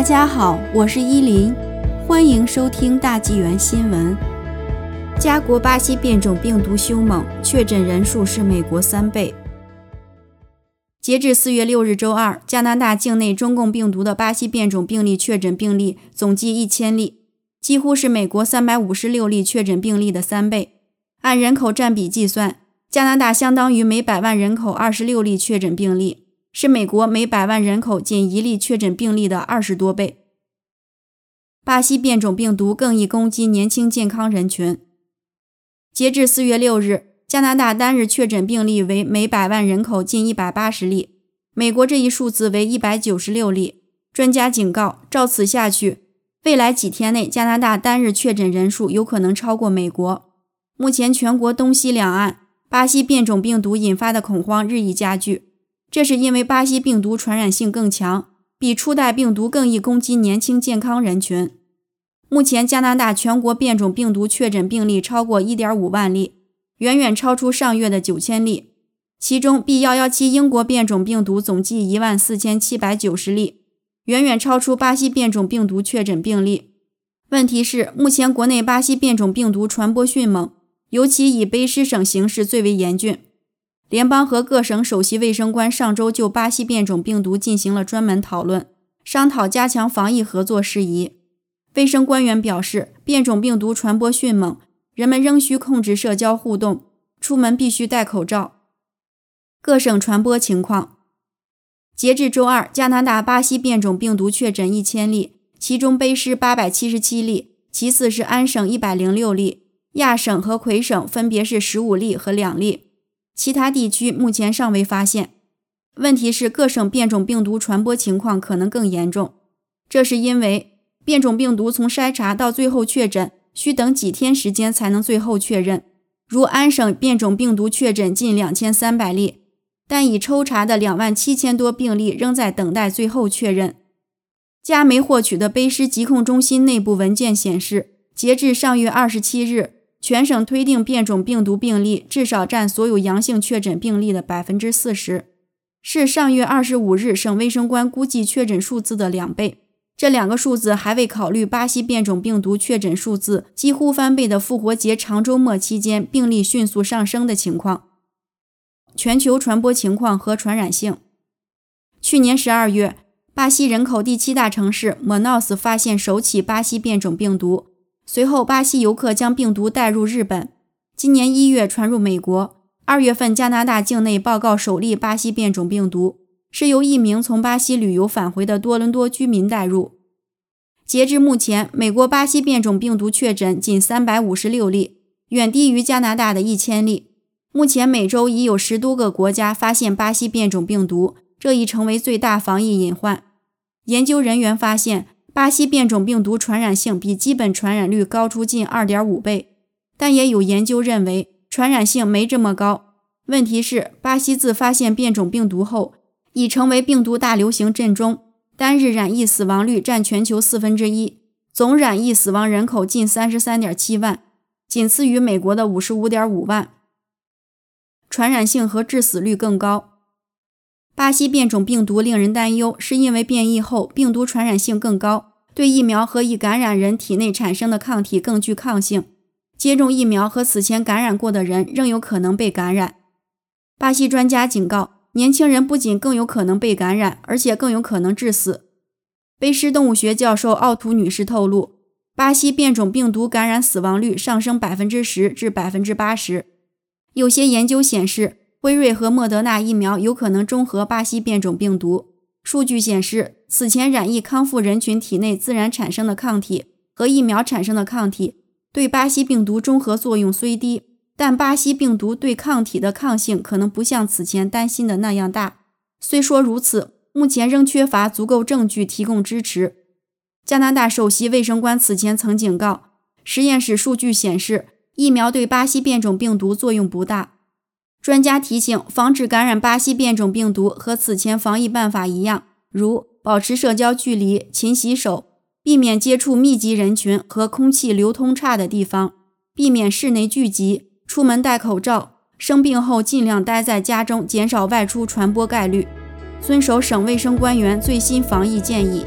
大家好，我是依林，欢迎收听大纪元新闻。加国巴西变种病毒凶猛，确诊人数是美国三倍。截至四月六日周二，加拿大境内中共病毒的巴西变种病例确诊病例总计一千例，几乎是美国三百五十六例确诊病例的三倍。按人口占比计算，加拿大相当于每百万人口二十六例确诊病例。是美国每百万人口仅一例确诊病例的二十多倍。巴西变种病毒更易攻击年轻健康人群。截至四月六日，加拿大单日确诊病例为每百万人口近一百八十例，美国这一数字为一百九十六例。专家警告，照此下去，未来几天内加拿大单日确诊人数有可能超过美国。目前，全国东西两岸巴西变种病毒引发的恐慌日益加剧。这是因为巴西病毒传染性更强，比初代病毒更易攻击年轻健康人群。目前，加拿大全国变种病毒确诊病例超过1.5万例，远远超出上月的9000例。其中，B117 英国变种病毒总计14790例，远远超出巴西变种病毒确诊病例。问题是，目前国内巴西变种病毒传播迅猛，尤其以卑诗省形势最为严峻。联邦和各省首席卫生官上周就巴西变种病毒进行了专门讨论，商讨加强防疫合作事宜。卫生官员表示，变种病毒传播迅猛，人们仍需控制社交互动，出门必须戴口罩。各省传播情况：截至周二，加拿大巴西变种病毒确诊一千例，其中卑诗八百七十七例，其次是安省一百零六例，亚省和魁省分别是十五例和两例。其他地区目前尚未发现。问题是，各省变种病毒传播情况可能更严重。这是因为变种病毒从筛查到最后确诊需等几天时间才能最后确认。如安省变种病毒确诊近两千三百例，但已抽查的两万七千多病例仍在等待最后确认。加媒获取的卑诗疾控中心内部文件显示，截至上月二十七日。全省推定变种病毒病例至少占所有阳性确诊病例的百分之四十，是上月二十五日省卫生官估计确诊数字的两倍。这两个数字还未考虑巴西变种病毒确诊数字几乎翻倍的复活节长周末期间病例迅速上升的情况。全球传播情况和传染性。去年十二月，巴西人口第七大城市莫纳斯发现首起巴西变种病毒。随后，巴西游客将病毒带入日本。今年一月传入美国。二月份，加拿大境内报告首例巴西变种病毒，是由一名从巴西旅游返回的多伦多居民带入。截至目前，美国巴西变种病毒确诊仅三百五十六例，远低于加拿大的一千例。目前，每周已有十多个国家发现巴西变种病毒，这已成为最大防疫隐患。研究人员发现。巴西变种病毒传染性比基本传染率高出近二点五倍，但也有研究认为传染性没这么高。问题是，巴西自发现变种病毒后，已成为病毒大流行阵中，单日染疫死亡率占全球四分之一，总染疫死亡人口近三十三点七万，仅次于美国的五十五点五万。传染性和致死率更高。巴西变种病毒令人担忧，是因为变异后病毒传染性更高，对疫苗和易感染人体内产生的抗体更具抗性。接种疫苗和此前感染过的人仍有可能被感染。巴西专家警告，年轻人不仅更有可能被感染，而且更有可能致死。卑诗动物学教授奥图女士透露，巴西变种病毒感染死亡率上升百分之十至百分之八十。有些研究显示。辉瑞和莫德纳疫苗有可能中和巴西变种病毒。数据显示，此前染疫康复人群体内自然产生的抗体和疫苗产生的抗体对巴西病毒中和作用虽低，但巴西病毒对抗体的抗性可能不像此前担心的那样大。虽说如此，目前仍缺乏足够证据提供支持。加拿大首席卫生官此前曾警告，实验室数据显示疫苗对巴西变种病毒作用不大。专家提醒，防止感染巴西变种病毒和此前防疫办法一样，如保持社交距离、勤洗手、避免接触密集人群和空气流通差的地方、避免室内聚集、出门戴口罩、生病后尽量待在家中，减少外出传播概率，遵守省卫生官员最新防疫建议。